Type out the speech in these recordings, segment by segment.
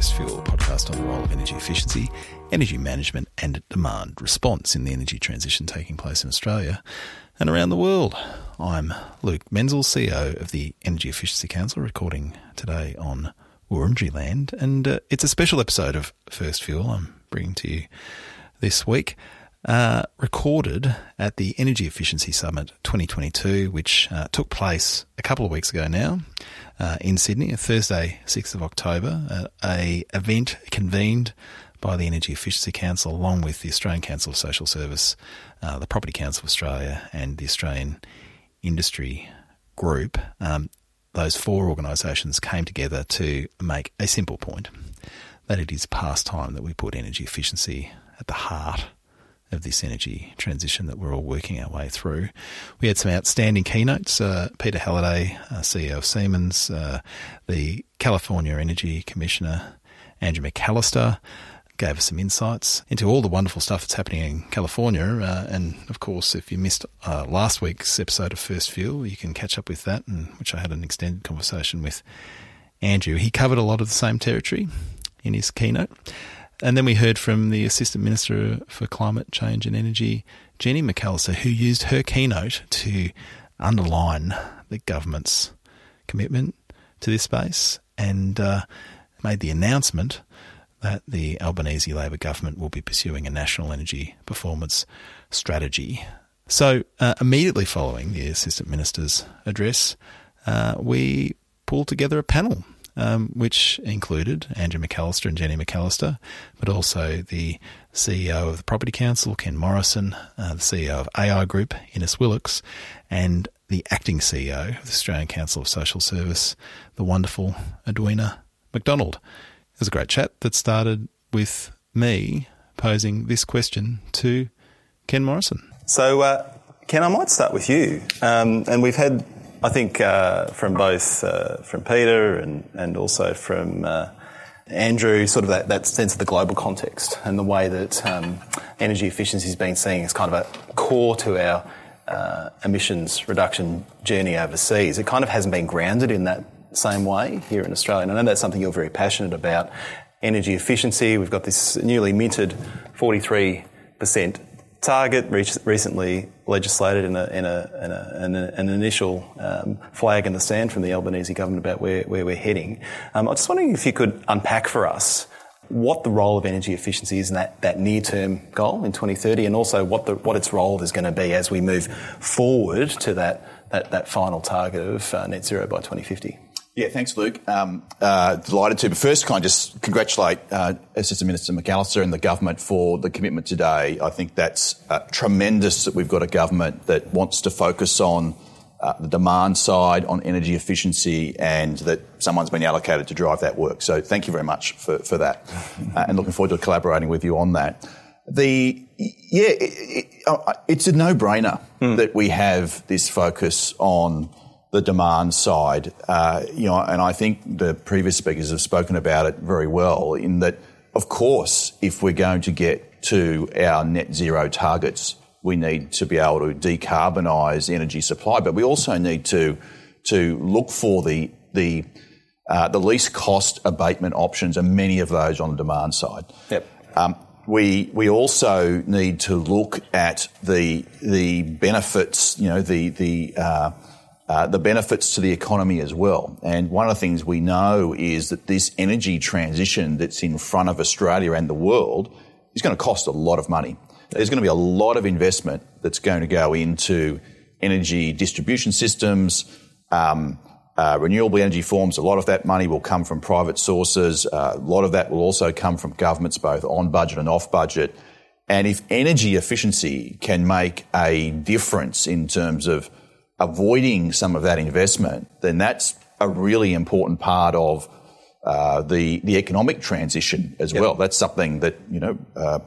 First Fuel, podcast on the role of energy efficiency, energy management, and demand response in the energy transition taking place in Australia and around the world. I'm Luke Menzel, CEO of the Energy Efficiency Council, recording today on Wurundjeri land, and uh, it's a special episode of First Fuel I'm bringing to you this week. Uh, recorded at the Energy Efficiency Summit 2022, which uh, took place a couple of weeks ago now uh, in Sydney, Thursday, 6th of October, uh, a event convened by the Energy Efficiency Council along with the Australian Council of Social Service, uh, the Property Council of Australia, and the Australian Industry Group. Um, those four organisations came together to make a simple point that it is past time that we put energy efficiency at the heart of this energy transition that we're all working our way through. We had some outstanding keynotes. Uh, Peter Halliday, uh, CEO of Siemens, uh, the California Energy Commissioner, Andrew McAllister, gave us some insights into all the wonderful stuff that's happening in California. Uh, and of course, if you missed uh, last week's episode of First Fuel, you can catch up with that, and which I had an extended conversation with Andrew. He covered a lot of the same territory in his keynote. And then we heard from the Assistant Minister for Climate Change and Energy, Jenny McAllister, who used her keynote to underline the government's commitment to this space and uh, made the announcement that the Albanese Labor government will be pursuing a national energy performance strategy. So, uh, immediately following the Assistant Minister's address, uh, we pulled together a panel um, which included Andrew McAllister and Jenny McAllister, but also the CEO of the Property Council, Ken Morrison, uh, the CEO of AI Group, Innes Willox, and the acting CEO of the Australian Council of Social Service, the wonderful Edwina McDonald. It was a great chat that started with me posing this question to Ken Morrison. So, uh, Ken, I might start with you. Um, and we've had I think uh, from both uh, from Peter and, and also from uh, Andrew, sort of that, that sense of the global context and the way that um, energy efficiency has been seen as kind of a core to our uh, emissions reduction journey overseas. It kind of hasn't been grounded in that same way here in Australia. And I know that's something you're very passionate about. Energy efficiency, we've got this newly minted 43% target recently legislated in, a, in, a, in, a, an initial um, flag in the sand from the Albanese government about where, where we're heading. Um, I was just wondering if you could unpack for us what the role of energy efficiency is in that, that near-term goal in 2030 and also what, the, what its role is going to be as we move forward to that, that, that final target of uh, net zero by 2050. Yeah, thanks, Luke. Um, uh, delighted to. But first, can I just congratulate uh, Assistant Minister McAllister and the government for the commitment today. I think that's uh, tremendous that we've got a government that wants to focus on uh, the demand side, on energy efficiency, and that someone's been allocated to drive that work. So thank you very much for, for that. Uh, and looking forward to collaborating with you on that. The yeah, it, it, uh, it's a no-brainer mm. that we have this focus on the demand side. Uh, you know, and I think the previous speakers have spoken about it very well in that, of course, if we're going to get to our net zero targets, we need to be able to decarbonise energy supply, but we also need to to look for the the uh, the least cost abatement options, and many of those on the demand side. Yep. Um, we we also need to look at the the benefits, you know, the the uh, uh, the benefits to the economy as well. And one of the things we know is that this energy transition that's in front of Australia and the world is going to cost a lot of money. There's going to be a lot of investment that's going to go into energy distribution systems, um, uh, renewable energy forms. A lot of that money will come from private sources. Uh, a lot of that will also come from governments, both on budget and off budget. And if energy efficiency can make a difference in terms of avoiding some of that investment, then that's a really important part of uh, the the economic transition as yep. well. That's something that you know. Uh,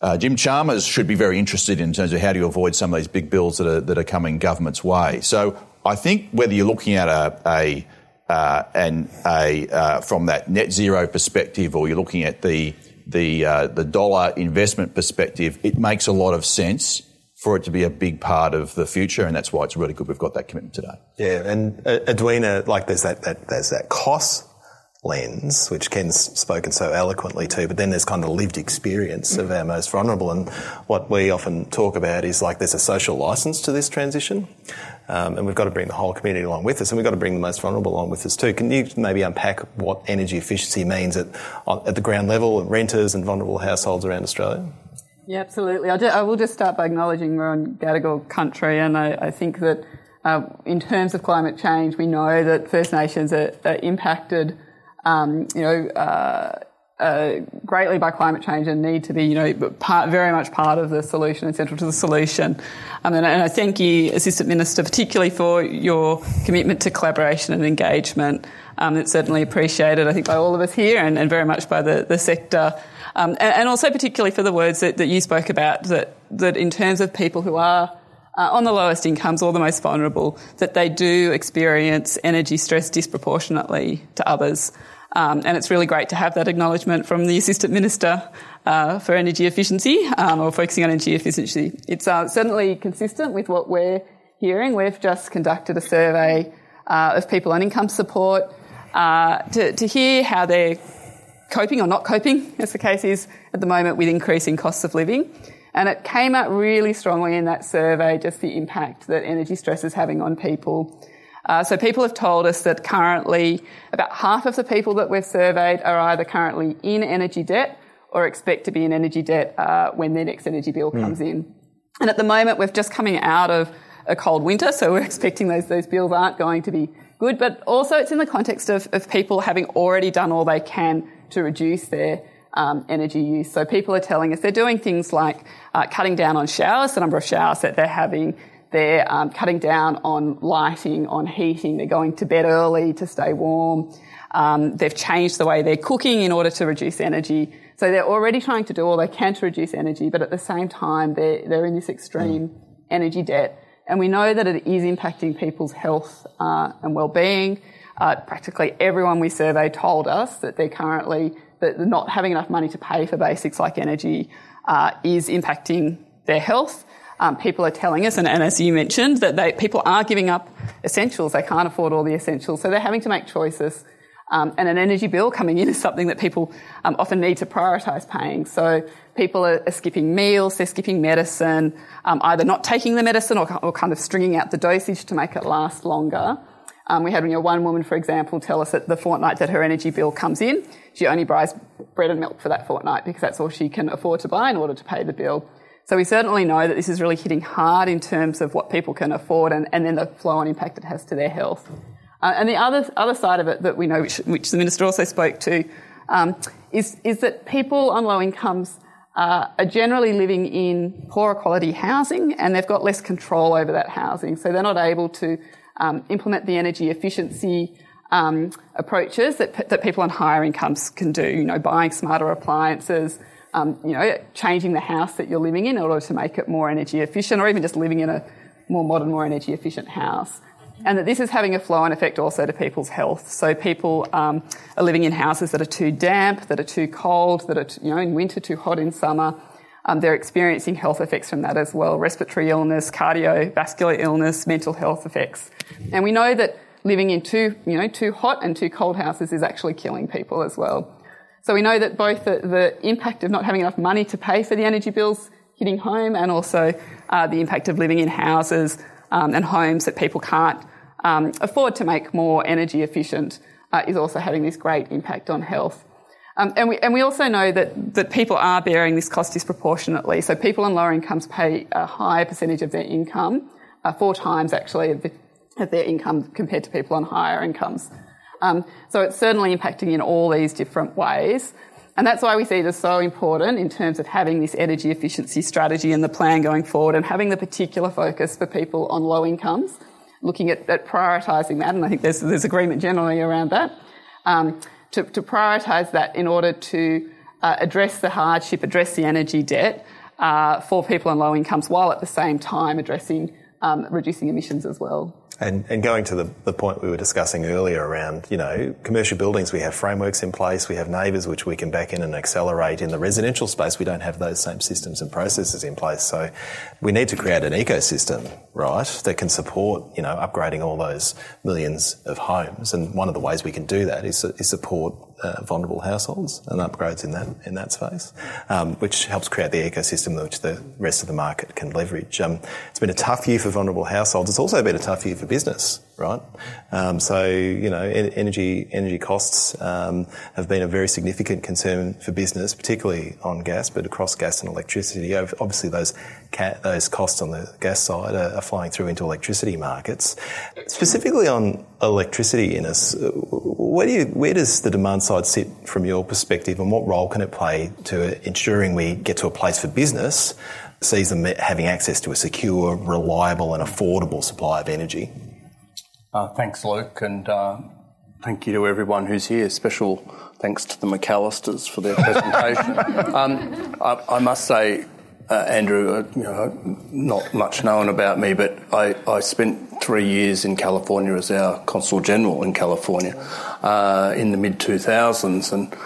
uh, Jim Chalmers should be very interested in terms of how do you avoid some of these big bills that are that are coming government's way. So I think whether you're looking at a, a uh, and a uh, from that net zero perspective, or you're looking at the the uh, the dollar investment perspective, it makes a lot of sense for it to be a big part of the future, and that's why it's really good we've got that commitment today. Yeah, and uh, Edwina, like there's that, that there's that cost lens, which Ken's spoken so eloquently to, but then there's kind of lived experience of our most vulnerable. And what we often talk about is like there's a social license to this transition, um, and we've got to bring the whole community along with us, and we've got to bring the most vulnerable along with us too. Can you maybe unpack what energy efficiency means at, at the ground level, renters and vulnerable households around Australia? Yeah, absolutely. I'll just, I will just start by acknowledging we're on Gadigal country, and I, I think that uh, in terms of climate change, we know that First Nations are, are impacted um, you know, uh, uh, greatly by climate change and need to be, you know, part, very much part of the solution and central to the solution. Um, and, and, I thank you, Assistant Minister, particularly for your commitment to collaboration and engagement. Um, it's certainly appreciated, I think, by all of us here and, and very much by the, the sector. Um, and, and, also particularly for the words that, that you spoke about, that, that in terms of people who are uh, on the lowest incomes or the most vulnerable, that they do experience energy stress disproportionately to others. Um, and it's really great to have that acknowledgement from the Assistant Minister uh, for Energy Efficiency um, or focusing on energy efficiency. It's uh, certainly consistent with what we're hearing. We've just conducted a survey uh, of people on income support uh, to, to hear how they're coping or not coping, as the case is at the moment, with increasing costs of living. And it came out really strongly in that survey just the impact that energy stress is having on people. Uh, so people have told us that currently about half of the people that we've surveyed are either currently in energy debt or expect to be in energy debt uh, when their next energy bill mm. comes in. And at the moment, we're just coming out of a cold winter, so we're expecting those those bills aren't going to be good. But also, it's in the context of, of people having already done all they can to reduce their um, energy use. So people are telling us they're doing things like uh, cutting down on showers, the number of showers that they're having. They're um, cutting down on lighting, on heating. They're going to bed early to stay warm. Um, they've changed the way they're cooking in order to reduce energy. So they're already trying to do all they can to reduce energy, but at the same time, they're, they're in this extreme mm. energy debt. And we know that it is impacting people's health uh, and well-being. Uh, practically everyone we surveyed told us that they're currently that not having enough money to pay for basics like energy uh, is impacting their health. Um, people are telling us, and, and, as you mentioned, that they, people are giving up essentials. They can't afford all the essentials, so they're having to make choices. Um, and an energy bill coming in is something that people um, often need to prioritise paying. So people are, are, skipping meals, they're skipping medicine, um, either not taking the medicine or, or, kind of stringing out the dosage to make it last longer. Um, we had you know, one woman, for example, tell us that the fortnight that her energy bill comes in, she only buys bread and milk for that fortnight because that's all she can afford to buy in order to pay the bill. So we certainly know that this is really hitting hard in terms of what people can afford and, and then the flow on impact it has to their health. Uh, and the other, other side of it that we know, which, which the Minister also spoke to, um, is, is that people on low incomes uh, are generally living in poorer quality housing and they've got less control over that housing. So they're not able to um, implement the energy efficiency um, approaches that, that people on higher incomes can do, you know, buying smarter appliances, um, you know, changing the house that you're living in in order to make it more energy efficient, or even just living in a more modern, more energy efficient house. And that this is having a flow on effect also to people's health. So people um, are living in houses that are too damp, that are too cold, that are, you know, in winter too hot in summer. Um, they're experiencing health effects from that as well respiratory illness, cardiovascular illness, mental health effects. And we know that living in too, you know, too hot and too cold houses is actually killing people as well. So we know that both the, the, impact of not having enough money to pay for the energy bills hitting home and also uh, the impact of living in houses um, and homes that people can't um, afford to make more energy efficient uh, is also having this great impact on health. Um, and, we, and we also know that, that people are bearing this cost disproportionately. So people on lower incomes pay a higher percentage of their income, uh, four times actually of, the, of their income compared to people on higher incomes. Um, so it's certainly impacting in all these different ways. And that's why we see it as so important in terms of having this energy efficiency strategy and the plan going forward and having the particular focus for people on low incomes, looking at, at prioritising that. And I think there's, there's agreement generally around that. Um, to, to prioritise that in order to uh, address the hardship, address the energy debt uh, for people on low incomes while at the same time addressing um, reducing emissions as well. And, and going to the, the point we were discussing earlier around, you know, commercial buildings, we have frameworks in place, we have NABERS which we can back in and accelerate. In the residential space, we don't have those same systems and processes in place. So we need to create an ecosystem, right, that can support, you know, upgrading all those millions of homes. And one of the ways we can do that is, is support uh, vulnerable households and upgrades in that in that space, um, which helps create the ecosystem which the rest of the market can leverage. Um, it's been a tough year for vulnerable households. It's also been a tough year for business, right? Um, so you know, energy energy costs um, have been a very significant concern for business, particularly on gas, but across gas and electricity. Obviously, those those costs on the gas side are, are through into electricity markets. Specifically on electricity, Innes, where do you, where does the demand side sit from your perspective, and what role can it play to ensuring we get to a place for business sees them having access to a secure, reliable, and affordable supply of energy? Uh, thanks, Luke, and uh, thank you to everyone who's here. Special thanks to the McAllisters for their presentation. um, I, I, must say, uh, Andrew, uh, you know, not much known about me, but I, I, spent three years in California as our consul general in California uh, in the mid 2000s, and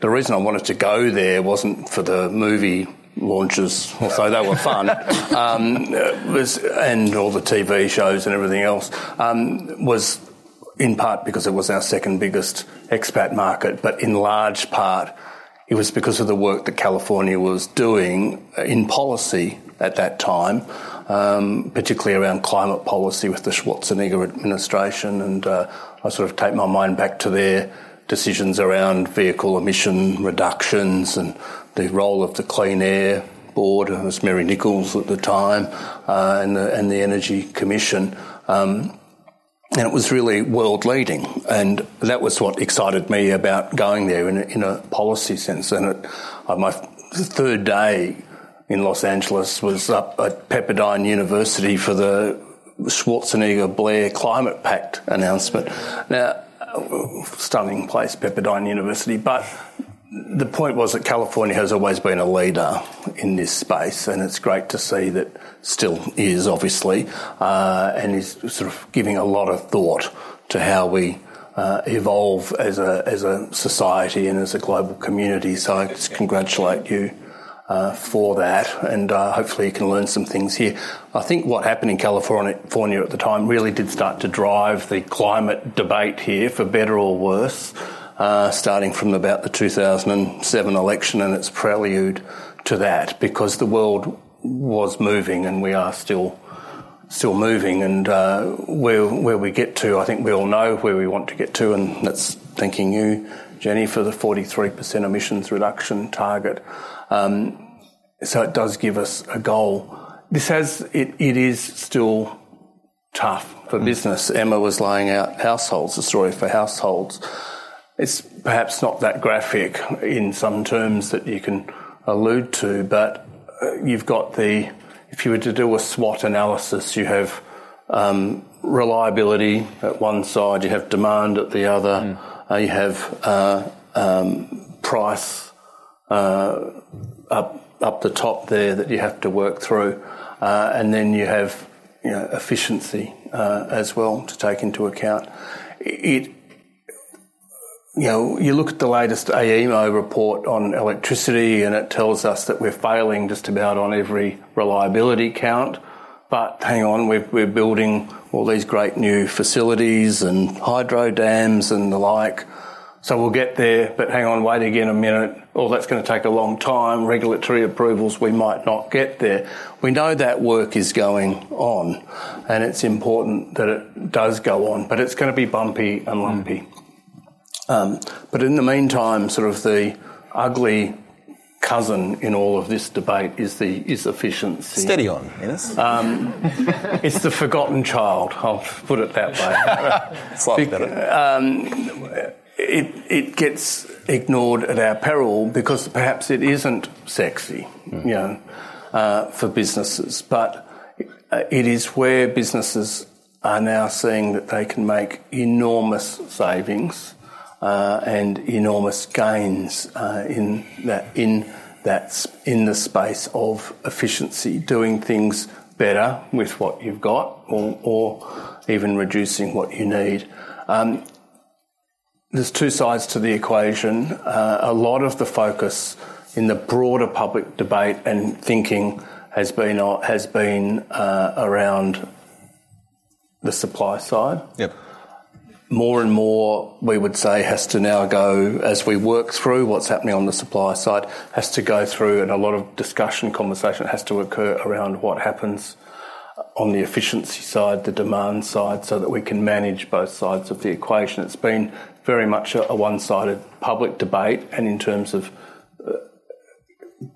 the reason I wanted to go there wasn't for the movie launches, although they were fun, um, was and all the TV shows and everything else um, was in part because it was our second biggest expat market, but in large part it was because of the work that California was doing in policy at that time, um, particularly around climate policy with the Schwarzenegger administration. And uh, I sort of take my mind back to their decisions around vehicle emission reductions and the role of the Clean Air Board, it was Mary Nichols at the time, uh, and, the, and the Energy Commission. Um, and it was really world leading. And that was what excited me about going there in a, in a policy sense. And it, uh, my third day in Los Angeles was up at Pepperdine University for the Schwarzenegger Blair Climate Pact announcement. Now, stunning place, Pepperdine University, but the point was that California has always been a leader in this space, and it's great to see that still is, obviously, uh, and is sort of giving a lot of thought to how we uh, evolve as a as a society and as a global community. So I just congratulate you. Uh, for that, and uh, hopefully you can learn some things here. I think what happened in California at the time really did start to drive the climate debate here, for better or worse uh, starting from about the 2007 election and its prelude to that, because the world was moving and we are still still moving. And uh, where where we get to, I think we all know where we want to get to, and that's thanking you, Jenny, for the 43% emissions reduction target. Um, so it does give us a goal. This has it, it is still tough for mm. business. Emma was laying out households, the story for households. It's perhaps not that graphic in some terms that you can allude to, but uh, you've got the, if you were to do a SWOT analysis, you have um, reliability at one side, you have demand at the other, mm. uh, you have uh, um, price uh, up up the top there that you have to work through, uh, and then you have you know, efficiency uh, as well to take into account. It you know, you look at the latest AEMO report on electricity and it tells us that we're failing just about on every reliability count. But hang on, we're, we're building all these great new facilities and hydro dams and the like. So we'll get there, but hang on, wait again a minute. Oh, that's going to take a long time. Regulatory approvals, we might not get there. We know that work is going on and it's important that it does go on, but it's going to be bumpy and lumpy. Mm. Um, but in the meantime, sort of the ugly cousin in all of this debate is the is efficiency. Steady on, Innes. Um, it's the forgotten child. I'll put it that way. Slightly better. Um, it it gets ignored at our peril because perhaps it isn't sexy, mm. you know, uh, for businesses. But it is where businesses are now seeing that they can make enormous savings uh, and enormous gains uh, in that in that in the space of efficiency, doing things better with what you've got, or, or even reducing what you need. Um, there's two sides to the equation. Uh, a lot of the focus in the broader public debate and thinking has been has been uh, around the supply side. Yep. More and more, we would say, has to now go as we work through what's happening on the supply side, has to go through, and a lot of discussion, conversation has to occur around what happens on the efficiency side, the demand side, so that we can manage both sides of the equation. It's been very much a, one sided public debate, and in terms of uh,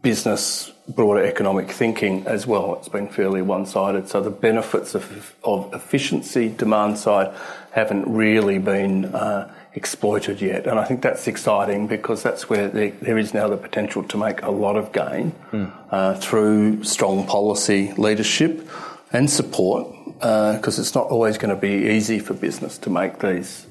business, broader economic thinking as well, it's been fairly one sided. So the benefits of, of efficiency, demand side, haven't really been uh, exploited yet. And I think that's exciting because that's where there, there is now the potential to make a lot of gain mm. uh, through strong policy leadership and support because uh, it's not always going to be easy for business to make these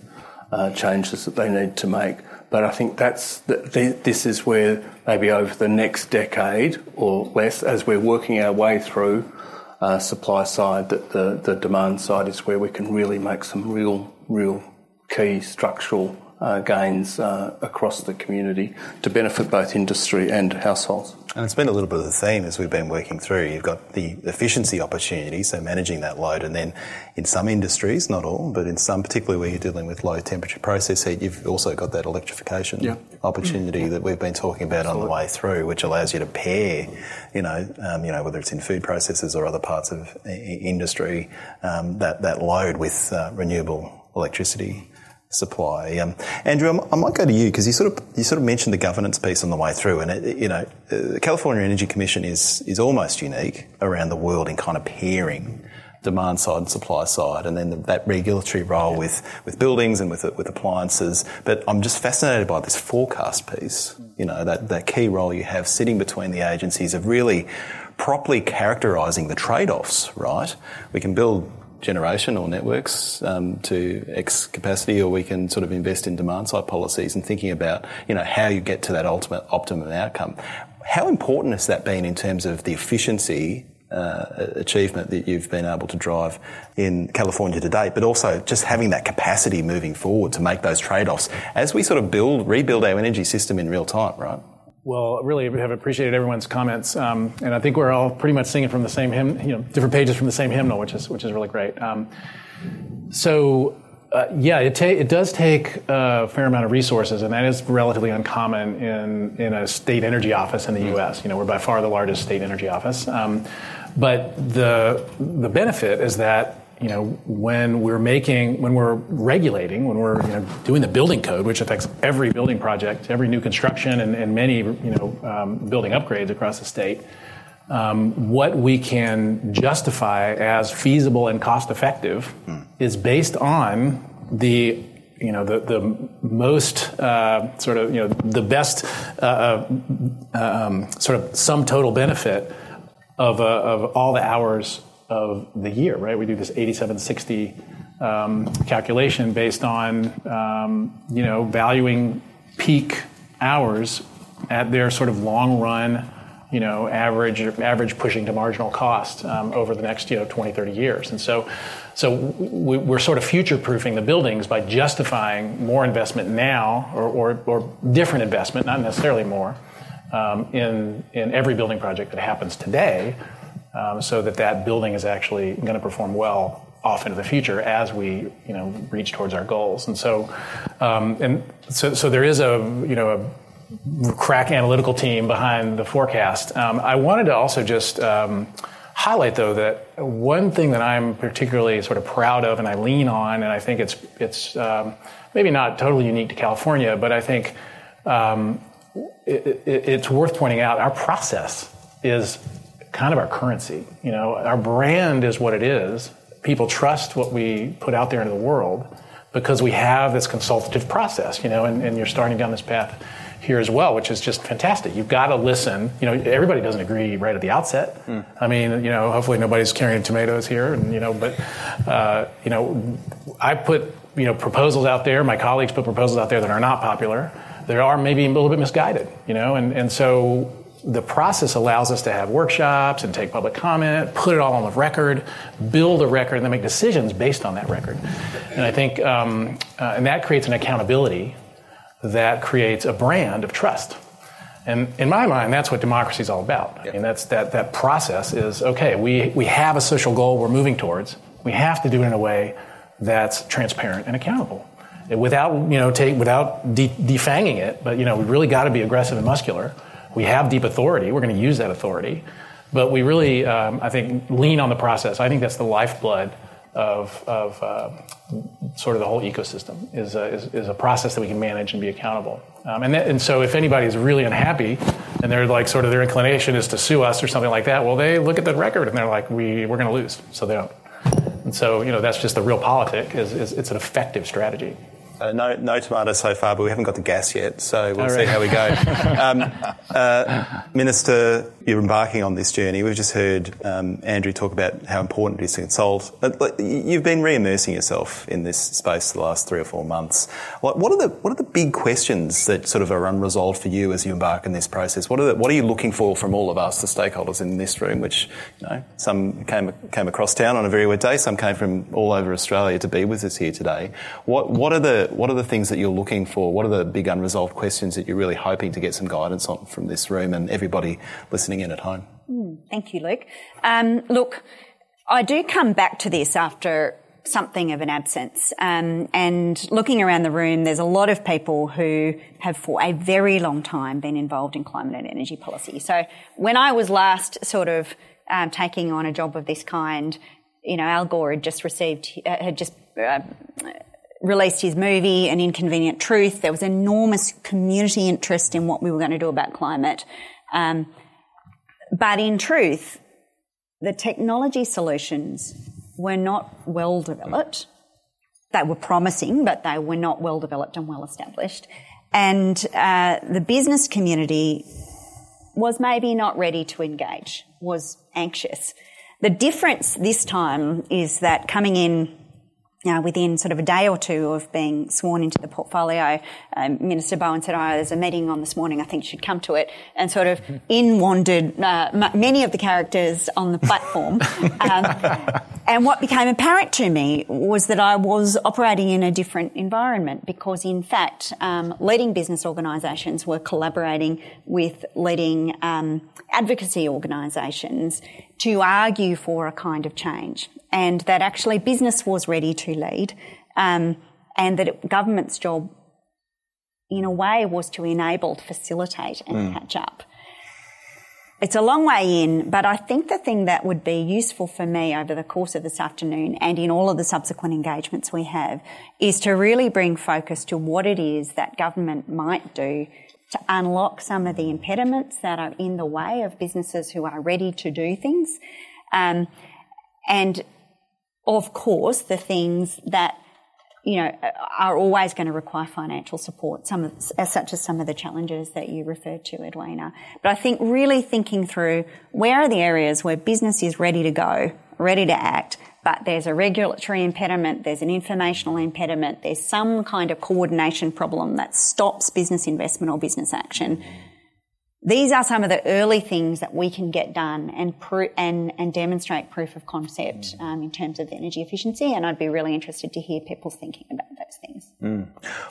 uh, changes that they need to make. But I think that's this is where maybe over the next decade or less, as we're working our way through uh, supply side, that the, the demand side is where we can really make some real, real key structural uh, gains uh, across the community to benefit both industry and households. And it's been a little bit of the theme as we've been working through. You've got the efficiency opportunity, so managing that load, and then in some industries, not all, but in some, particularly where you're dealing with low temperature process heat, you've also got that electrification yeah. opportunity that we've been talking about Absolutely. on the way through, which allows you to pair, you know, um, you know, whether it's in food processes or other parts of industry, um, that that load with uh, renewable electricity supply. Um, Andrew, I might go to you because you sort of you sort of mentioned the governance piece on the way through, and it, you know, the California Energy Commission is is almost unique around the world in kind of pairing demand side and supply side, and then the, that regulatory role with with buildings and with with appliances. But I'm just fascinated by this forecast piece. You know, that that key role you have sitting between the agencies of really properly characterising the trade-offs. Right, we can build generation or networks um, to X capacity, or we can sort of invest in demand side policies and thinking about you know how you get to that ultimate optimum outcome. How important has that been in terms of the efficiency uh, achievement that you've been able to drive in California to date, but also just having that capacity moving forward to make those trade-offs as we sort of build, rebuild our energy system in real time, right? Well, really have appreciated everyone's comments, um, and I think we're all pretty much singing from the same hymn, you know, different pages from the same hymnal, which is which is really great. Um, so, uh, yeah, it, ta- it does take a fair amount of resources, and that is relatively uncommon in in a state energy office in the U.S. You know, we're by far the largest state energy office, um, but the the benefit is that you know, when we're making, when we're regulating, when we're you know, doing the building code, which affects every building project, every new construction, and, and many you know um, building upgrades across the state, um, what we can justify as feasible and cost effective mm. is based on the you know the the most uh, sort of you know the best uh, uh um, sort of sum total benefit of uh, of all the hours of the year, right? We do this 8760 um, calculation based on, um, you know, valuing peak hours at their sort of long run, you know, average average pushing to marginal cost um, over the next, you know, 20, 30 years. And so, so we, are sort of future proofing the buildings by justifying more investment now or, or, different investment, not necessarily more, in, in every building project that happens today um, so that that building is actually going to perform well off into the future as we you know reach towards our goals. And so um, and so so there is a you know a crack analytical team behind the forecast. Um, I wanted to also just um, highlight though that one thing that I'm particularly sort of proud of and I lean on, and I think it's it's um, maybe not totally unique to California, but I think um, it, it, it's worth pointing out our process is kind of our currency. You know, our brand is what it is. People trust what we put out there into the world because we have this consultative process, you know, and, and you're starting down this path here as well, which is just fantastic. You've got to listen. You know, everybody doesn't agree right at the outset. Mm. I mean, you know, hopefully nobody's carrying tomatoes here, and you know, but uh, you know, I put you know proposals out there. My colleagues put proposals out there that are not popular. They are maybe a little bit misguided, you know, and and so the process allows us to have workshops and take public comment, put it all on the record, build a record, and then make decisions based on that record. And I think, um, uh, and that creates an accountability that creates a brand of trust. And in my mind, that's what democracy is all about. I mean, that's that, that process is okay, we, we have a social goal we're moving towards. We have to do it in a way that's transparent and accountable. Without, you know, take, without de- defanging it, but, you know, we really got to be aggressive and muscular. We have deep authority. We're going to use that authority. But we really, um, I think, lean on the process. I think that's the lifeblood of, of uh, sort of the whole ecosystem is a, is, is, a process that we can manage and be accountable. Um, and, that, and so if anybody is really unhappy and they're like sort of their inclination is to sue us or something like that, well, they look at the record and they're like, we, we're going to lose. So they don't. And so, you know, that's just the realpolitik is, is it's an effective strategy. Uh, no, no tomato so far, but we haven't got the gas yet, so we'll see how we go. Um, uh, Minister, you're embarking on this journey. We've just heard um, Andrew talk about how important it is to consult. You've been re-immersing yourself in this space the last three or four months. What, what, are the what are the big questions that sort of are unresolved for you as you embark in this process? What are the, what are you looking for from all of us, the stakeholders in this room? Which you know, some came came across town on a very wet day, some came from all over Australia to be with us here today. What what are the what are the things that you're looking for? What are the big unresolved questions that you're really hoping to get some guidance on from this room and everybody listening in at home? Mm, thank you, Luke. Um, look, I do come back to this after something of an absence. Um, and looking around the room, there's a lot of people who have for a very long time been involved in climate and energy policy. So when I was last sort of um, taking on a job of this kind, you know, Al Gore had just received, uh, had just uh, released his movie, An Inconvenient Truth. There was enormous community interest in what we were going to do about climate. Um, but in truth, the technology solutions were not well developed. They were promising, but they were not well developed and well established. And uh, the business community was maybe not ready to engage, was anxious. The difference this time is that coming in uh, within sort of a day or two of being sworn into the portfolio, um, Minister Bowen said, "Oh, there's a meeting on this morning. I think you should come to it." And sort of in wandered uh, m- many of the characters on the platform. um, and what became apparent to me was that I was operating in a different environment because, in fact, um, leading business organisations were collaborating with leading um, advocacy organisations to argue for a kind of change and that actually business was ready to lead, um, and that it, government's job, in a way, was to enable, facilitate, and mm. catch up. It's a long way in, but I think the thing that would be useful for me over the course of this afternoon and in all of the subsequent engagements we have is to really bring focus to what it is that government might do to unlock some of the impediments that are in the way of businesses who are ready to do things. Um, and of course, the things that you know are always going to require financial support, some of, such as some of the challenges that you referred to, Edwina. But I think really thinking through where are the areas where business is ready to go, ready to act, but there's a regulatory impediment, there's an informational impediment, there's some kind of coordination problem that stops business investment or business action these are some of the early things that we can get done and and, and demonstrate proof of concept mm. um, in terms of energy efficiency. And I'd be really interested to hear people's thinking about those things. Mm.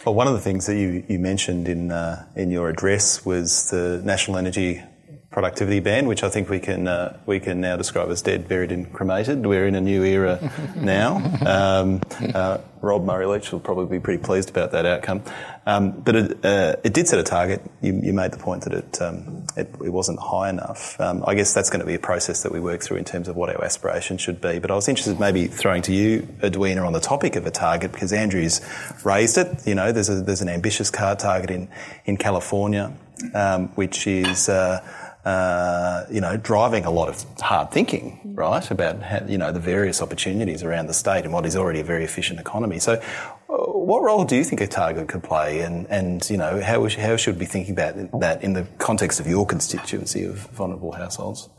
Well, one of the things that you, you mentioned in uh, in your address was the National Energy Productivity Plan, which I think we can uh, we can now describe as dead, buried, and cremated. We're in a new era now. Um, uh, Rob Murray Leach will probably be pretty pleased about that outcome. Um, but it, uh, it, did set a target. You, you made the point that it, um, it, it wasn't high enough. Um, I guess that's going to be a process that we work through in terms of what our aspiration should be. But I was interested maybe throwing to you, Edwina, on the topic of a target because Andrew's raised it. You know, there's a, there's an ambitious car target in in California, um, which is. Uh, uh, you know, driving a lot of hard thinking, right, about how, you know the various opportunities around the state and what is already a very efficient economy. So, uh, what role do you think a target could play, and and you know how how should we be thinking about that in the context of your constituency of vulnerable households?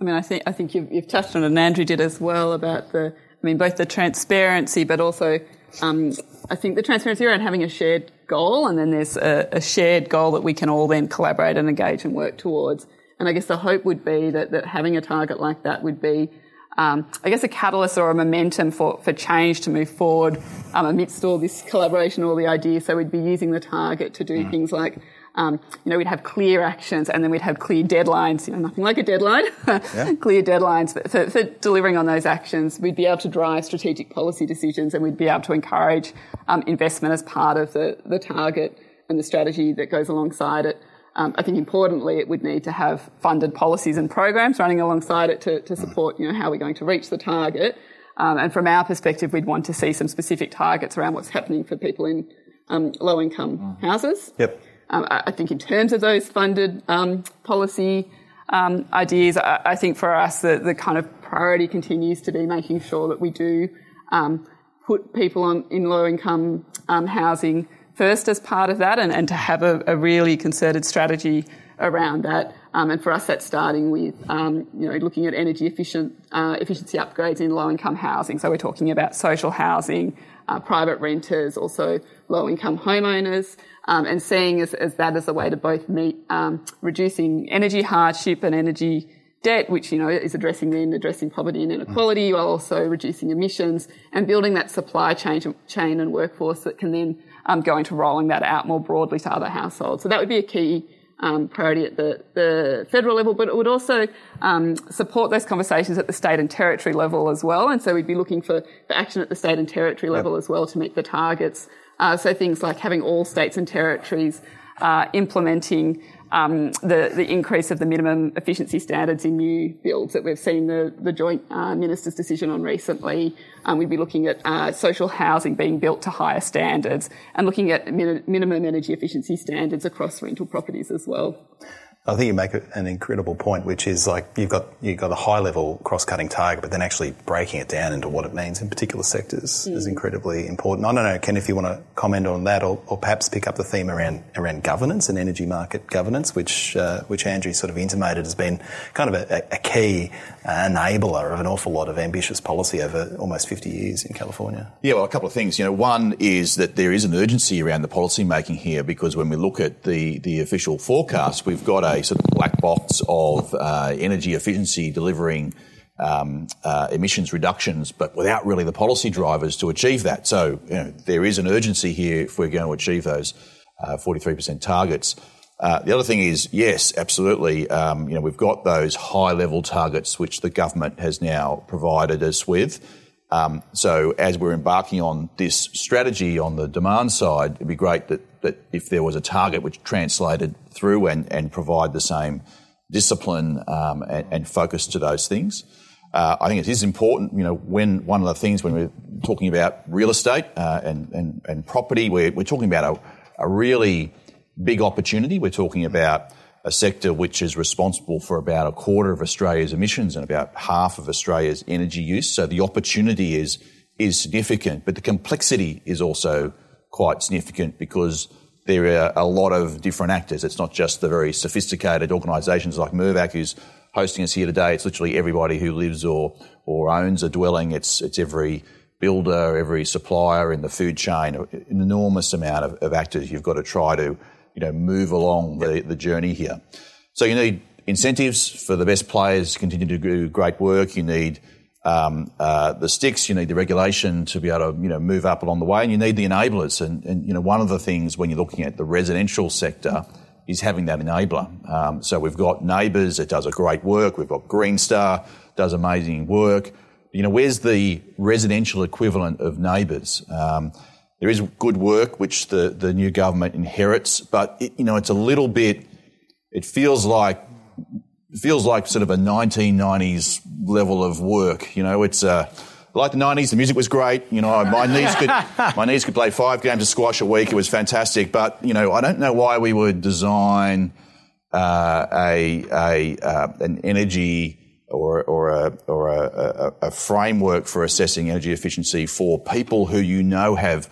I mean, I think I think you've, you've touched on it, and Andrew did as well about the. I mean, both the transparency, but also um, I think the transparency around having a shared goal, and then there's a, a, shared goal that we can all then collaborate and engage and work towards. And I guess the hope would be that, that having a target like that would be, um, I guess, a catalyst or a momentum for, for change to move forward um, amidst all this collaboration, all the ideas. So we'd be using the target to do mm. things like um, you know, we'd have clear actions and then we'd have clear deadlines. You know, nothing like a deadline, yeah. clear deadlines for, for, delivering on those actions. We'd be able to drive strategic policy decisions and we'd be able to encourage um, investment as part of the, the target and the strategy that goes alongside it. Um, I think importantly, it would need to have funded policies and programs running alongside it to, to support, you know, how we're going to reach the target. Um, and from our perspective, we'd want to see some specific targets around what's happening for people in um, low income mm. houses. Yep. Um, I think in terms of those funded um, policy um, ideas, I, I, think for us the, the, kind of priority continues to be making sure that we do um, put people on, in low income um, housing first as part of that and, and to have a, a, really concerted strategy around that. Um, and for us, that's starting with you know looking at energy efficient uh, efficiency upgrades in low income housing. So we're talking about social housing, uh, private renters, also low income homeowners um, and seeing as, as, that as a way to both meet um, reducing energy hardship and energy debt, which you know is addressing then addressing poverty and inequality, while also reducing emissions and building that supply chain, chain and workforce that can then um, go into rolling that out more broadly to other households. So that would be a key. Um, priority at the, the, federal level, but it would also um, support those conversations at the state and territory level as well. And so we'd be looking for, for action at the state and territory level yep. as well to meet the targets uh, so things like having all states and territories uh, implementing um, the, the increase of the minimum efficiency standards in new builds that we've seen the, the joint uh, minister's decision on recently. Um, we'd be looking at uh, social housing being built to higher standards and looking at min- minimum energy efficiency standards across rental properties as well. I think you make an incredible point, which is like you've got you've got a high level cross cutting target, but then actually breaking it down into what it means in particular sectors mm. is incredibly important. I don't know, Ken, if you want to comment on that, or, or perhaps pick up the theme around around governance and energy market governance, which uh, which Andrew sort of intimated has been kind of a, a key enabler of an awful lot of ambitious policy over almost 50 years in California. Yeah, well, a couple of things. You know, one is that there is an urgency around the policy making here because when we look at the the official forecast, we've got a sort of black box of uh, energy efficiency delivering um, uh, emissions reductions, but without really the policy drivers to achieve that. So you know, there is an urgency here if we're going to achieve those uh, 43% targets. Uh, the other thing is, yes, absolutely. Um, you know, we've got those high level targets which the government has now provided us with. Um, so as we're embarking on this strategy on the demand side, it'd be great that that if there was a target which translated through and, and provide the same discipline um, and, focus to those things. Uh, I think it is important, you know, when one of the things when we're talking about real estate uh, and, and, and, property, we're, we're talking about a, a, really big opportunity. We're talking about a sector which is responsible for about a quarter of Australia's emissions and about half of Australia's energy use. So the opportunity is is significant, but the complexity is also quite significant because there are a lot of different actors. It's not just the very sophisticated organisations like Mirvac who's hosting us here today. It's literally everybody who lives or, or owns a dwelling. It's, it's every builder, every supplier in the food chain, an enormous amount of, of actors you've got to try to, you know, move along the, the journey here. So you need incentives for the best players to continue to do great work. You need um, uh, the sticks, you need the regulation to be able to, you know, move up along the way, and you need the enablers. And, and you know, one of the things when you're looking at the residential sector is having that enabler. Um, so we've got NABERS it does a great work. We've got Green Star, does amazing work. You know, where's the residential equivalent of NABERS? Um, there is good work which the, the new government inherits, but it, you know, it's a little bit, it feels like feels like sort of a 1990s level of work. You know, it's uh, like the 90s. The music was great. You know, my knees could my knees could play five games of squash a week. It was fantastic. But you know, I don't know why we would design uh, a a uh, an energy or or a or a, a, a framework for assessing energy efficiency for people who you know have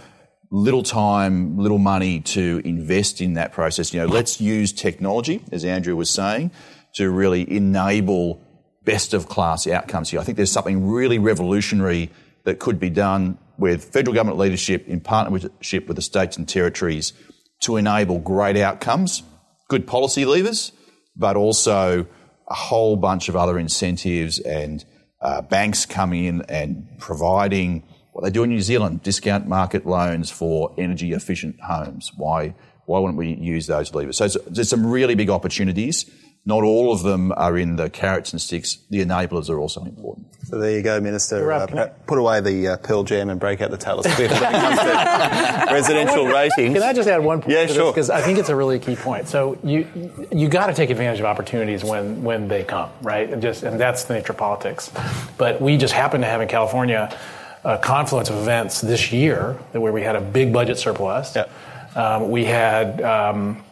little time, little money to invest in that process. You know, let's use technology, as Andrew was saying to really enable best of class outcomes here. I think there's something really revolutionary that could be done with federal government leadership in partnership with the states and territories to enable great outcomes, good policy levers, but also a whole bunch of other incentives and uh, banks coming in and providing what they do in New Zealand, discount market loans for energy efficient homes. Why, why wouldn't we use those levers? So there's some really big opportunities. Not all of them are in the carrots and sticks. The enablers are also important. So there you go, Minister. Uh, put away the uh, Pearl Jam and break out the Taylor Swift when it comes to residential ratings. Can I just add one point? Yeah, sure. Because I think it's a really key point. So you you got to take advantage of opportunities when when they come, right? And just and that's the nature of politics. But we just happen to have in California a confluence of events this year where we had a big budget surplus. Yeah. Um, we had. Um,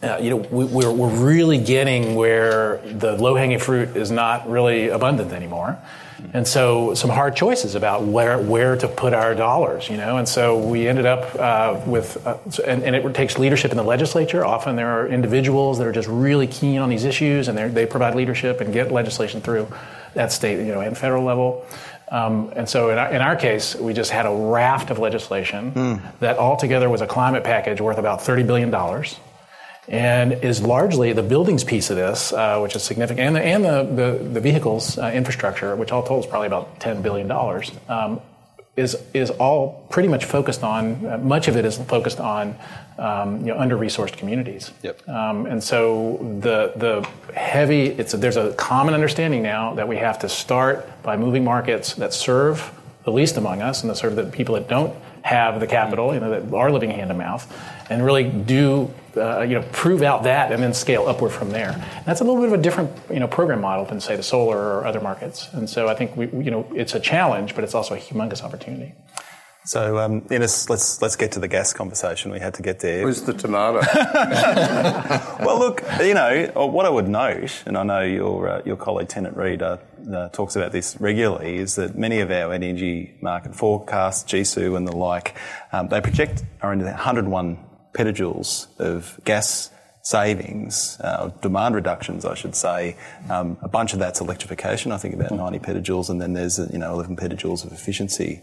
uh, you know, we, we're, we're really getting where the low hanging fruit is not really abundant anymore. And so some hard choices about where, where to put our dollars, you know. And so we ended up uh, with, uh, and, and, it takes leadership in the legislature. Often there are individuals that are just really keen on these issues and they provide leadership and get legislation through at state, you know, and federal level. Um, and so in our, in our, case, we just had a raft of legislation mm. that altogether was a climate package worth about $30 billion and is largely the buildings piece of this, uh, which is significant, and the, and the, the, the vehicles uh, infrastructure, which all told is probably about $10 billion, um, is, is all pretty much focused on, uh, much of it is focused on um, you know, under-resourced communities. Yep. Um, and so the, the heavy, it's a, there's a common understanding now that we have to start by moving markets that serve the least among us and that serve the people that don't have the capital, you know, that are living hand to mouth, and really do uh, you know, prove out that and then scale upward from there. And that's a little bit of a different, you know, program model than say the solar or other markets. And so I think we, you know, it's a challenge, but it's also a humongous opportunity. So, um, Innes, let's let's get to the gas conversation. We had to get there. Who's the tomato? well, look, you know uh, what I would note, and I know your uh, your colleague Tennant Reed uh, uh, talks about this regularly, is that many of our energy market forecasts, GSOO and the like, um, they project around 101 petajoules of gas savings, uh, demand reductions, I should say. Um, a bunch of that's electrification, I think about 90 petajoules, and then there's, you know, 11 petajoules of efficiency.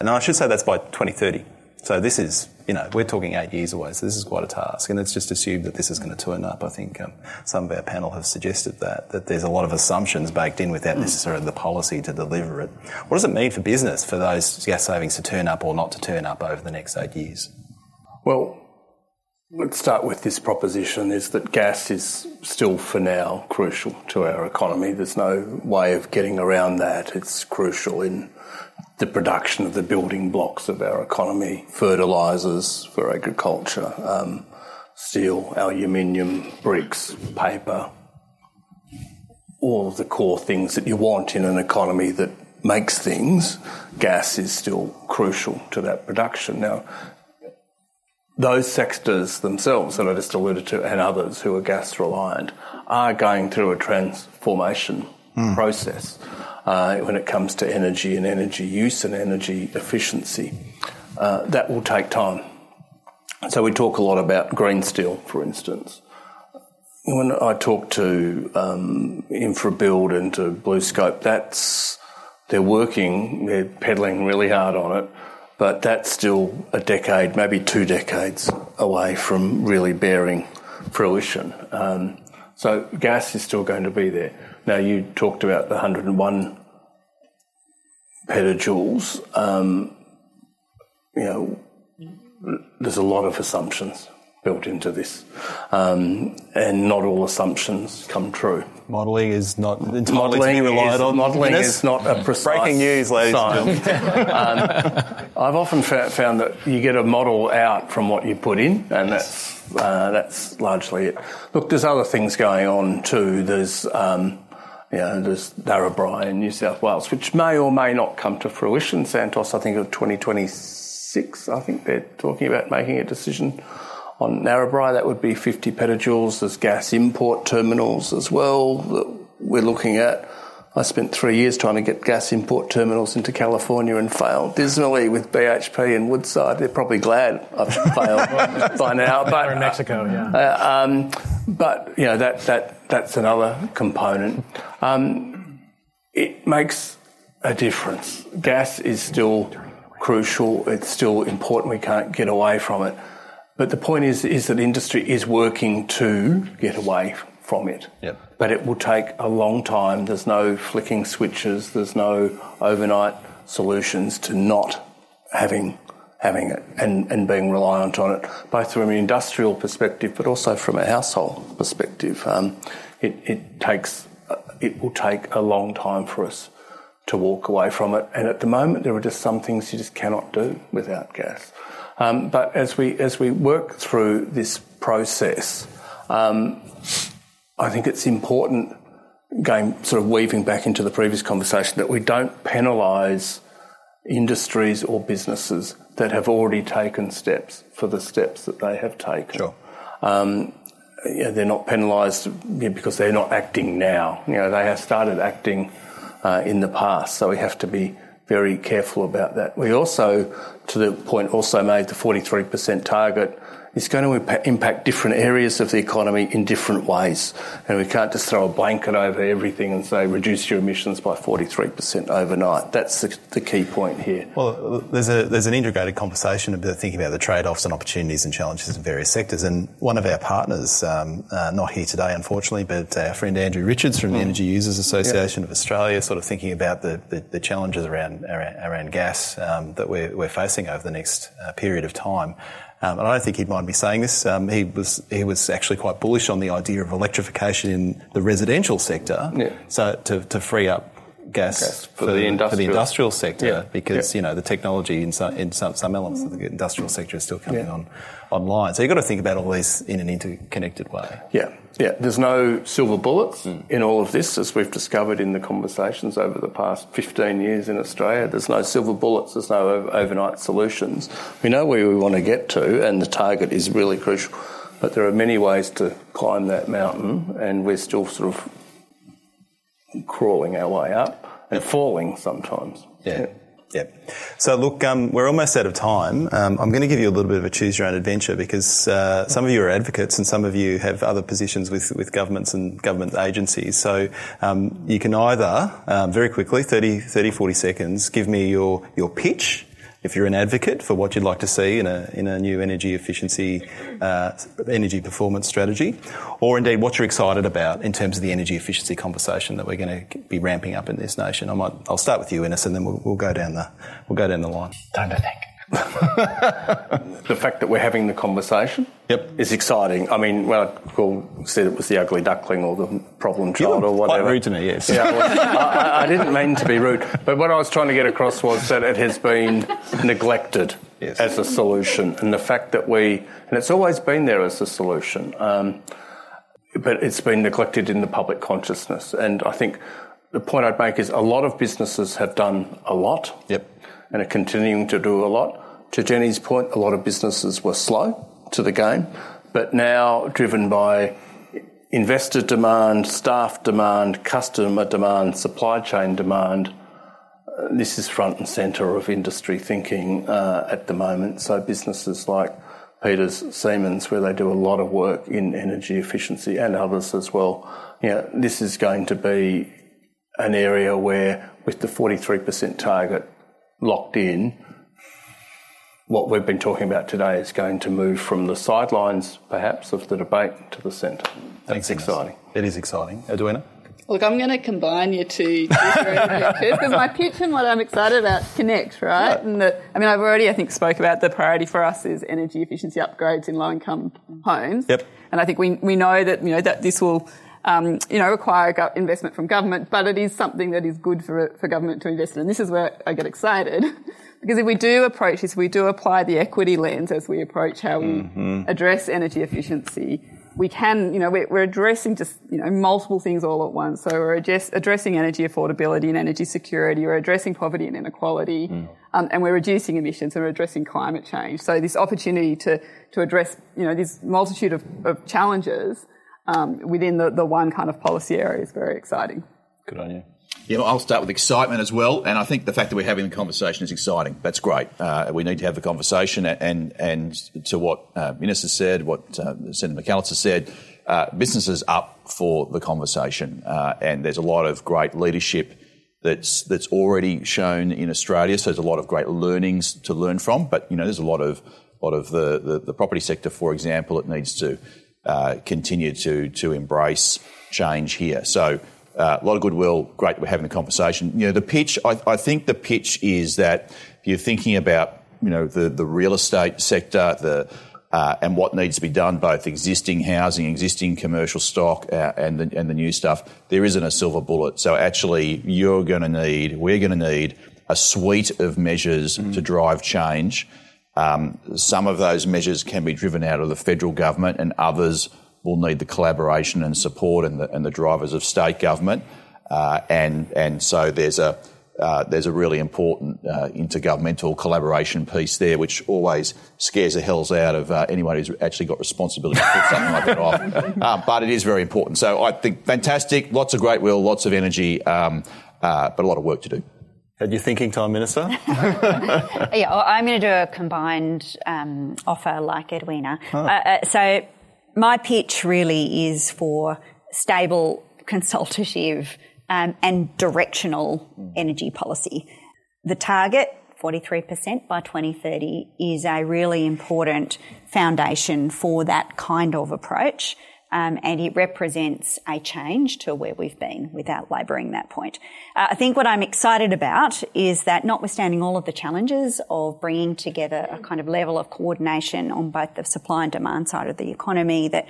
And I should say that's by 2030. So this is, you know, we're talking eight years away, so this is quite a task. And let's just assume that this is going to turn up. I think um, some of our panel have suggested that, that there's a lot of assumptions baked in without necessarily the policy to deliver it. What does it mean for business for those gas savings to turn up or not to turn up over the next eight years? Well, Let's start with this proposition is that gas is still for now crucial to our economy. There's no way of getting around that. It's crucial in the production of the building blocks of our economy, fertilisers for agriculture, um, steel, aluminium, bricks, paper, all of the core things that you want in an economy that makes things, gas is still crucial to that production. Now, those sectors themselves that I just alluded to and others who are gas reliant are going through a transformation mm. process uh, when it comes to energy and energy use and energy efficiency. Uh, that will take time. So we talk a lot about green steel, for instance. When I talk to um, InfraBuild and to BlueScope, that's they're working, they're pedaling really hard on it but that's still a decade, maybe two decades away from really bearing fruition. Um, so gas is still going to be there. Now you talked about the 101 petajoules. Um, you know, there's a lot of assumptions built into this, um, and not all assumptions come true. Modelling is not entirely modelling relied is, on. Modelling is not a precise breaking news, ladies and gentlemen. um, I've often found that you get a model out from what you put in, and that's uh, that's largely it. Look, there's other things going on too. There's um, you know, there's Narrabri in New South Wales, which may or may not come to fruition. Santos, I think, of 2026. I think they're talking about making a decision on Narrabri, that would be 50 petajoules. There's gas import terminals as well that we're looking at. I spent three years trying to get gas import terminals into California and failed dismally with BHP and Woodside. They're probably glad I've failed by now. But in Mexico, yeah. Uh, um, but you know that that that's another component. Um, it makes a difference. Gas is still crucial. It's still important. We can't get away from it. But the point is, is that industry is working to get away from it. Yep. But it will take a long time. There's no flicking switches. There's no overnight solutions to not having having it and, and being reliant on it, both from an industrial perspective, but also from a household perspective. Um, it, it takes it will take a long time for us to walk away from it. And at the moment, there are just some things you just cannot do without gas. Um, but as we as we work through this process, um, I think it's important, going sort of weaving back into the previous conversation, that we don't penalise industries or businesses that have already taken steps for the steps that they have taken. Sure. Um, yeah, they're not penalised because they're not acting now. You know, they have started acting uh, in the past, so we have to be very careful about that. We also, to the point also made, the 43% target is going to impact different areas of the economy in different ways. And we can't just throw a blanket over everything and say reduce your emissions by 43% overnight. That's the, the key point here. Well, there's, a, there's an integrated conversation about thinking about the trade-offs and opportunities and challenges in various sectors. And one of our partners, um, uh, not here today, unfortunately, but our friend Andrew Richards from the mm. Energy Users Association of Australia, sort of thinking about the, the, the challenges around, around, around gas um, that we're, we're facing over the next uh, period of time. Um, and I don't think he'd mind me saying this. Um, he was he was actually quite bullish on the idea of electrification in the residential sector, yeah. so to, to free up gas, gas for, for, the for, the industrial sector yeah. because yeah. you know the technology in some in some, some elements of the industrial sector is still coming on online. So you've got to think about all these in an interconnected way. Yeah, yeah. There's no silver bullets mm. in all of this, as we've discovered in the conversations over the past 15 years in Australia. There's no silver bullets. There's no overnight solutions. We know where we want to get to, and the target is really crucial. But there are many ways to climb that mountain, and we're still sort of crawling our way up and falling sometimes. Yeah. yeah. Yep. So look, um, we're almost out of time. Um, I'm going to give you a little bit of a choose your own adventure because uh, some of you are advocates and some of you have other positions with, with governments and government agencies. So um, you can either um, very quickly, 30, 30, 40 seconds, give me your, your pitch if you're an advocate for what you'd like to see in a, in a new energy efficiency, uh, energy performance strategy, or indeed what you're excited about in terms of the energy efficiency conversation that we're going to be ramping up in this nation. I might, I'll start with you, Innes, and then we'll, we'll go down the, we'll go down the line. Time to think. The fact that we're having the conversation yep. is exciting. I mean, when I said it was the ugly duckling or the problem child or whatever. Quite rude to me, yes. Yeah, well, I, I, didn't mean to be rude, but what I was trying to get across was that it has been neglected yes. as a solution, and the fact that we and it's always been there as a solution, um, but it's been neglected in the public consciousness, and I think. The point I'd make is a lot of businesses have done a lot. Yep and are continuing to do a lot. To Jenny's point, a lot of businesses were slow to the game, but now driven by investor demand, staff demand, customer demand, supply chain demand. Uh, this is front and centre of industry thinking uh, at the moment. So businesses like Peters Siemens, where they do a lot of work in energy efficiency, and others as well. You know, this is going to be an area where, with the 43% target, locked in, what we've been talking about today is going to move from the sidelines, perhaps, of the debate to the centre. That's exciting. It is exciting. Edwina? Look, I'm going to combine your two because my pitch and what I'm excited about connect, right? right? And that, I mean, I've already, I think, spoke about the priority for us is energy efficiency upgrades in low-income homes. Yep. And I think we we know that you know that this will um, you know, require investment from government, but it is something that is good for, for government to invest in. And this is where I get excited. because if we do approach this, we do apply the equity lens as we approach how we mm-hmm. address energy efficiency, we can, you know, we're, we're, addressing just, you know, multiple things all at once. So we're address, addressing energy affordability and energy security, we're addressing poverty and inequality, mm. um, and we're reducing emissions and we're addressing climate change. So this opportunity to, to address, you know, this multitude of, of challenges um, within the, the one kind of policy area is very exciting. Good on you. Yeah, I'll start with excitement as well, and I think the fact that we're having the conversation is exciting. That's great. Uh, we need to have the conversation, and and to what uh, Minister said, what uh, Senator McAllister said, uh, businesses up for the conversation, uh, and there's a lot of great leadership that's that's already shown in Australia. So there's a lot of great learnings to learn from, but you know there's a lot of lot of the, the, the property sector, for example, it needs to continue to to embrace change here. So uh, a lot of goodwill. Great that we're having the conversation. You know, the pitch. I, I think the pitch is that if you're thinking about you know the the real estate sector, the uh, and what needs to be done, both existing housing, existing commercial stock, uh, and the, and the new stuff. There isn't a silver bullet. So actually, you're going to need, we're going to need a suite of measures mm. to drive change. Um, some of those measures can be driven out of the federal government, and others will need the collaboration and support and the, and the drivers of state government. Uh, and and so there's a uh, there's a really important uh, intergovernmental collaboration piece there, which always scares the hells out of uh, anyone who's actually got responsibility to put something like that off. Uh, but it is very important. So I think fantastic, lots of great will, lots of energy, um, uh, but a lot of work to do. Had your thinking time, Minister? yeah, well, I'm going to do a combined um, offer like Edwina. Huh. so my pitch really is for stable, consultative um, and directional energy policy. The target, 43% by 2030, is a really important foundation for that kind of approach. Um, and it represents a change to where we've been without labouring that point. Uh, I think what I'm excited about is that notwithstanding all of the challenges of bringing together a kind of level of coordination on both the supply and demand side of the economy that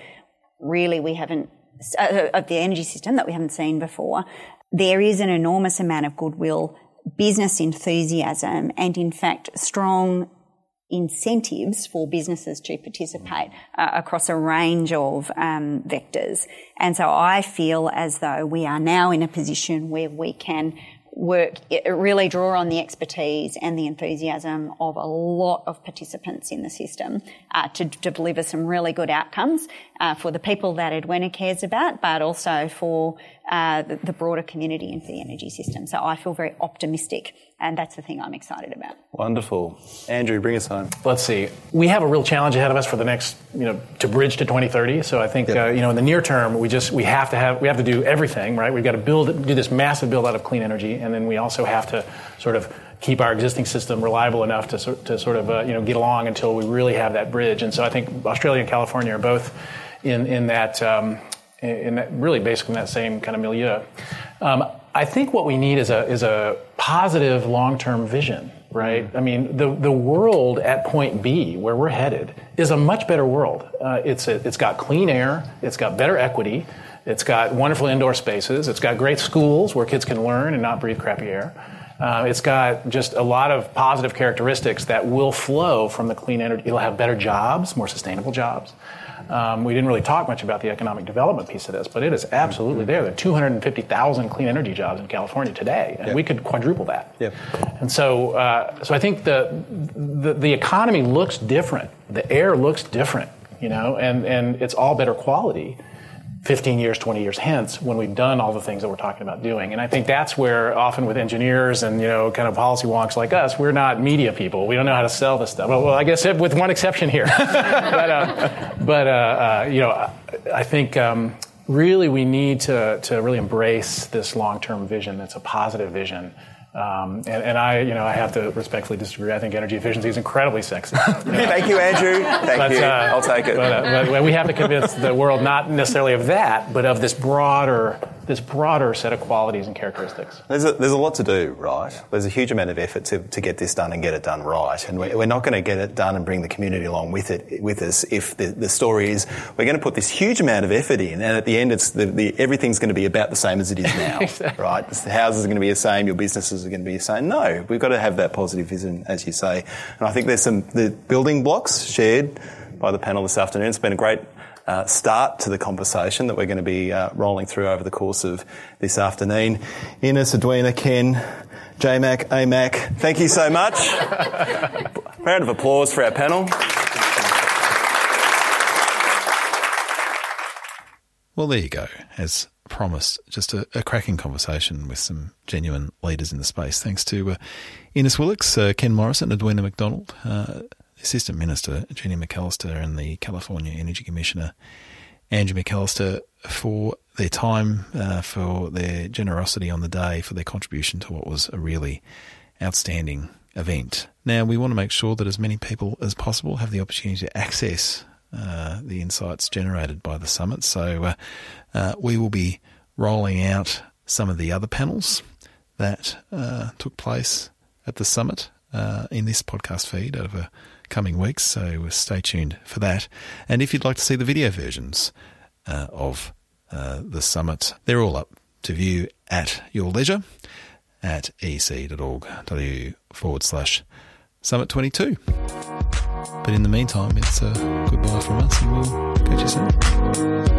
really we haven't uh, of the energy system that we haven't seen before. There is an enormous amount of goodwill, business enthusiasm, and in fact, strong incentives for businesses to participate uh, across a range of um, vectors. And so I feel as though we are now in a position where we can work, really draw on the expertise and the enthusiasm of a lot of participants in the system uh, to, to, deliver some really good outcomes uh, for the people that Edwina cares about, but also for uh, the, the, broader community and for the energy system. So I feel very optimistic, and that's the thing I'm excited about. Wonderful, Andrew, bring us home. Let's see. We have a real challenge ahead of us for the next, you know, to bridge to 2030. So I think, yep. Uh, you know, in the near term, we just we have to have we have to do everything right. We've got to build do this massive build out of clean energy, and then we also have to sort of keep our existing system reliable enough to, to sort of uh, you know get along until we really have that bridge. And so I think Australia and California are both in in that um, in that, really basically in that same kind of milieu. Um, I think what we need is a is a positive long term vision, right? Mm-hmm. I mean, the the world at point B where we're headed is a much better world. Uh, it's a, it's got clean air, it's got better equity, it's got wonderful indoor spaces, it's got great schools where kids can learn and not breathe crappy air. Uh, it's got just a lot of positive characteristics that will flow from the clean energy. It'll have better jobs, more sustainable jobs. Um, we didn't really talk much about the economic development piece of this, but it is absolutely there. There are 250,000 clean energy jobs in California today, and yep. we could quadruple that. Yep. And so, uh, so I think the, the, the economy looks different. The air looks different, you know, and and it's all better quality. 15 years, 20 years hence when we've done all the things that we're talking about doing. And I think that's where often with engineers and, you know, kind of policy wonks like us, we're not media people. We don't know how to sell this stuff. Well, I guess with one exception here. but, uh, but uh, uh, you know, I think um, really we need to, to really embrace this long-term vision that's a positive vision um, and, and, I, you know, I have to respectfully disagree. I think energy efficiency is incredibly sexy. Thank you, Andrew. Thank but, you. Uh, I'll take it. But, uh, but we have to convince the world not necessarily of that, but of this broader this broader set of qualities and characteristics? There's a, there's a lot to do, right? There's a huge amount of effort to, to get this done and get it done right. And we're, we're not going to get it done and bring the community along with it, with us if the, the story is we're going to put this huge amount of effort in and at the end it's the, the everything's going to be about the same as it is now, exactly. right? The houses are going to be the same, your businesses are going to be the same. No, we've got to have that positive vision, as you say. And I think there's some, the building blocks shared by the panel this afternoon. It's been a great uh, start to the conversation that we're going to be uh, rolling through over the course of this afternoon. Innes, Edwina, Ken, JMac, AMAC, thank you so much. Round of applause for our panel. Well, there you go. As promised, just a, a cracking conversation with some genuine leaders in the space. Thanks to uh, Innes Willox, uh, Ken Morrison, Edwina MacDonald, uh, Assistant Minister Jenny McAllister and the California Energy Commissioner Andrew McAllister for their time, uh, for their generosity on the day, for their contribution to what was a really outstanding event. Now, we want to make sure that as many people as possible have the opportunity to access uh, the insights generated by the summit. So uh, uh, we will be rolling out some of the other panels that uh, took place at the summit uh, in this podcast feed over coming weeks. So stay tuned for that. And if you'd like to see the video versions uh, of the summit, they're all up to view at your leisure at ec.org.au forward slash summit 22. But in the meantime, it's a goodbye from us and we'll catch you soon.